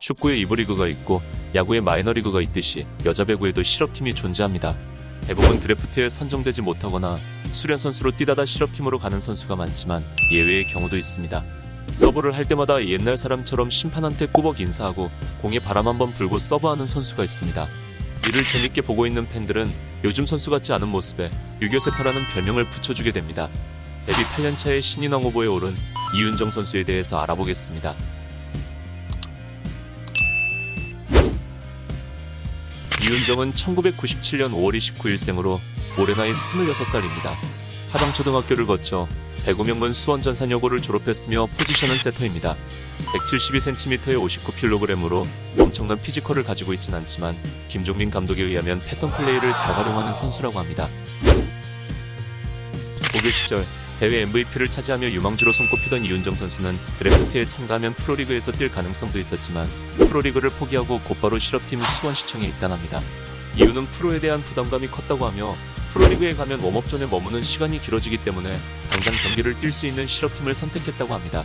축구에 2부 리그가 있고 야구에 마이너리그가 있듯이 여자 배구에도 실업팀이 존재합니다. 대부분 드래프트에 선정되지 못하거나 수련 선수로 뛰다가 실업팀으로 가는 선수가 많지만 예외의 경우도 있습니다. 서브를 할 때마다 옛날 사람처럼 심판한테 꾸벅 인사하고 공에 바람 한번 불고 서브하는 선수가 있습니다. 이를 재밌게 보고 있는 팬들은 요즘 선수 같지 않은 모습에 유교세터라는 별명을 붙여주게 됩니다. 데뷔 8년차의 신인왕 후보에 오른 이윤정 선수에 대해서 알아보겠습니다. 이윤정은 1997년 5월 29일생으로 올해 나이 26살입니다. 하정초등학교를 거쳐 배구명문 수원전산여고를 졸업했으며 포지션은 세터입니다. 172cm에 59kg으로 엄청난 피지컬을 가지고 있진 않지만 김종민 감독에 의하면 패턴 플레이를 잘 활용하는 선수라고 합니다. 고교 시절 대회 MVP를 차지하며 유망주로 손꼽히던 이윤정 선수는 드래프트에 참가하면 프로리그에서 뛸 가능성도 있었지만 프로리그를 포기하고 곧바로 실업팀 수원시청에 입단합니다. 이유는 프로에 대한 부담감이 컸다고 하며 프로리그에 가면 웜업존에 머무는 시간이 길어지기 때문에 당장 경기를 뛸 수 있는 실업팀을 선택했다고 합니다.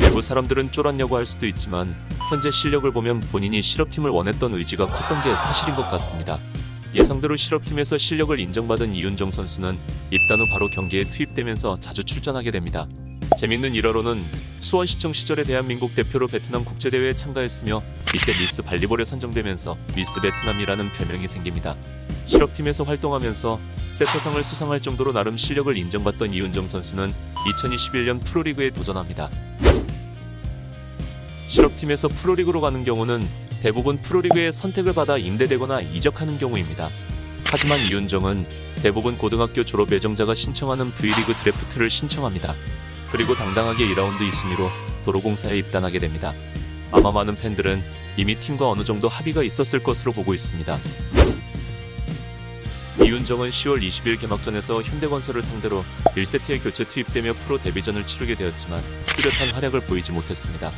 일부 사람들은 쫄았냐고 할 수도 있지만 현재 실력을 보면 본인이 실업팀을 원했던 의지가 컸던 게 사실인 것 같습니다. 예상대로 실업팀에서 실력을 인정받은 이윤정 선수는 입단 후 바로 경기에 투입되면서 자주 출전하게 됩니다. 재밌는 일화로는 수원시청 시절에 대한민국 대표로 베트남 국제대회에 참가했으며 이때 미스 발리볼에 선정되면서 미스 베트남이라는 별명이 생깁니다. 실업팀에서 활동하면서 세터상을 수상할 정도로 나름 실력을 인정받던 이윤정 선수는 2021년 프로리그에 도전합니다. 실업팀에서 프로리그로 가는 경우는 대부분 프로리그에 선택을 받아 임대되거나 이적하는 경우입니다. 하지만 이윤정은 대부분 고등학교 졸업 예정자가 신청하는 V리그 드래프트를 신청합니다. 그리고 당당하게 2라운드 2순위로 도로공사에 입단하게 됩니다. 아마 많은 팬들은 이미 팀과 어느 정도 합의가 있었을 것으로 보고 있습니다. 이윤정은 10월 20일 개막전에서 현대건설을 상대로 1세트에 교체 투입되며 프로 데뷔전을 치르게 되었지만 뚜렷한 활약을 보이지 못했습니다.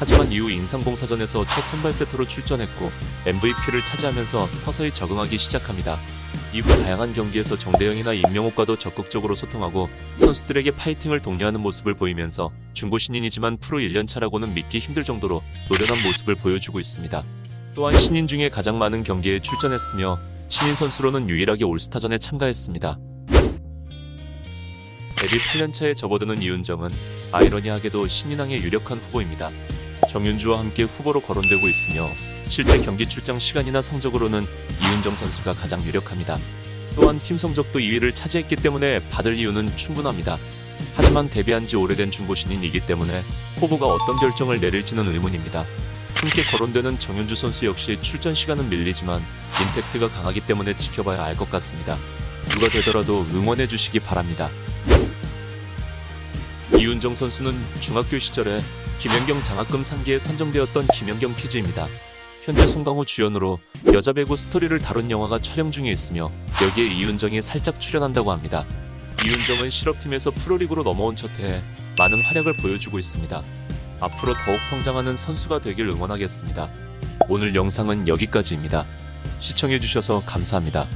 하지만 이후 인상공사전에서 첫 선발 세터로 출전했고 MVP를 차지하면서 서서히 적응하기 시작합니다. 이후 다양한 경기에서 정대영이나 임명옥과도 적극적으로 소통하고 선수들에게 파이팅을 독려하는 모습을 보이면서 중고 신인이지만 프로 1년차라고는 믿기 힘들 정도로 노련한 모습을 보여주고 있습니다. 또한 신인 중에 가장 많은 경기에 출전했으며 신인 선수로는 유일하게 올스타전에 참가했습니다. 데뷔 8년차에 접어드는 이윤정은 아이러니하게도 신인왕의 유력한 후보입니다. 정윤주와 함께 후보로 거론되고 있으며 실제 경기 출장 시간이나 성적으로는 이윤정 선수가 가장 유력합니다. 또한 팀 성적도 2위를 차지했기 때문에 받을 이유는 충분합니다. 하지만 데뷔한 지 오래된 중고 신인이기 때문에 후보가 어떤 결정을 내릴지는 의문입니다. 함께 거론되는 정윤주 선수 역시 출전 시간은 밀리지만 임팩트가 강하기 때문에 지켜봐야 알 것 같습니다. 누가 되더라도 응원해 주시기 바랍니다. 이윤정 선수는 중학교 시절에 김연경 장학금 3기에 선정되었던 김연경 피즈입니다. 현재 송강호 주연으로 여자 배구 스토리를 다룬 영화가 촬영 중에 있으며 여기에 이윤정이 살짝 출연한다고 합니다. 이윤정은 실업팀에서 프로리그로 넘어온 첫 해에 많은 활약을 보여주고 있습니다. 앞으로 더욱 성장하는 선수가 되길 응원하겠습니다. 오늘 영상은 여기까지입니다. 시청해주셔서 감사합니다.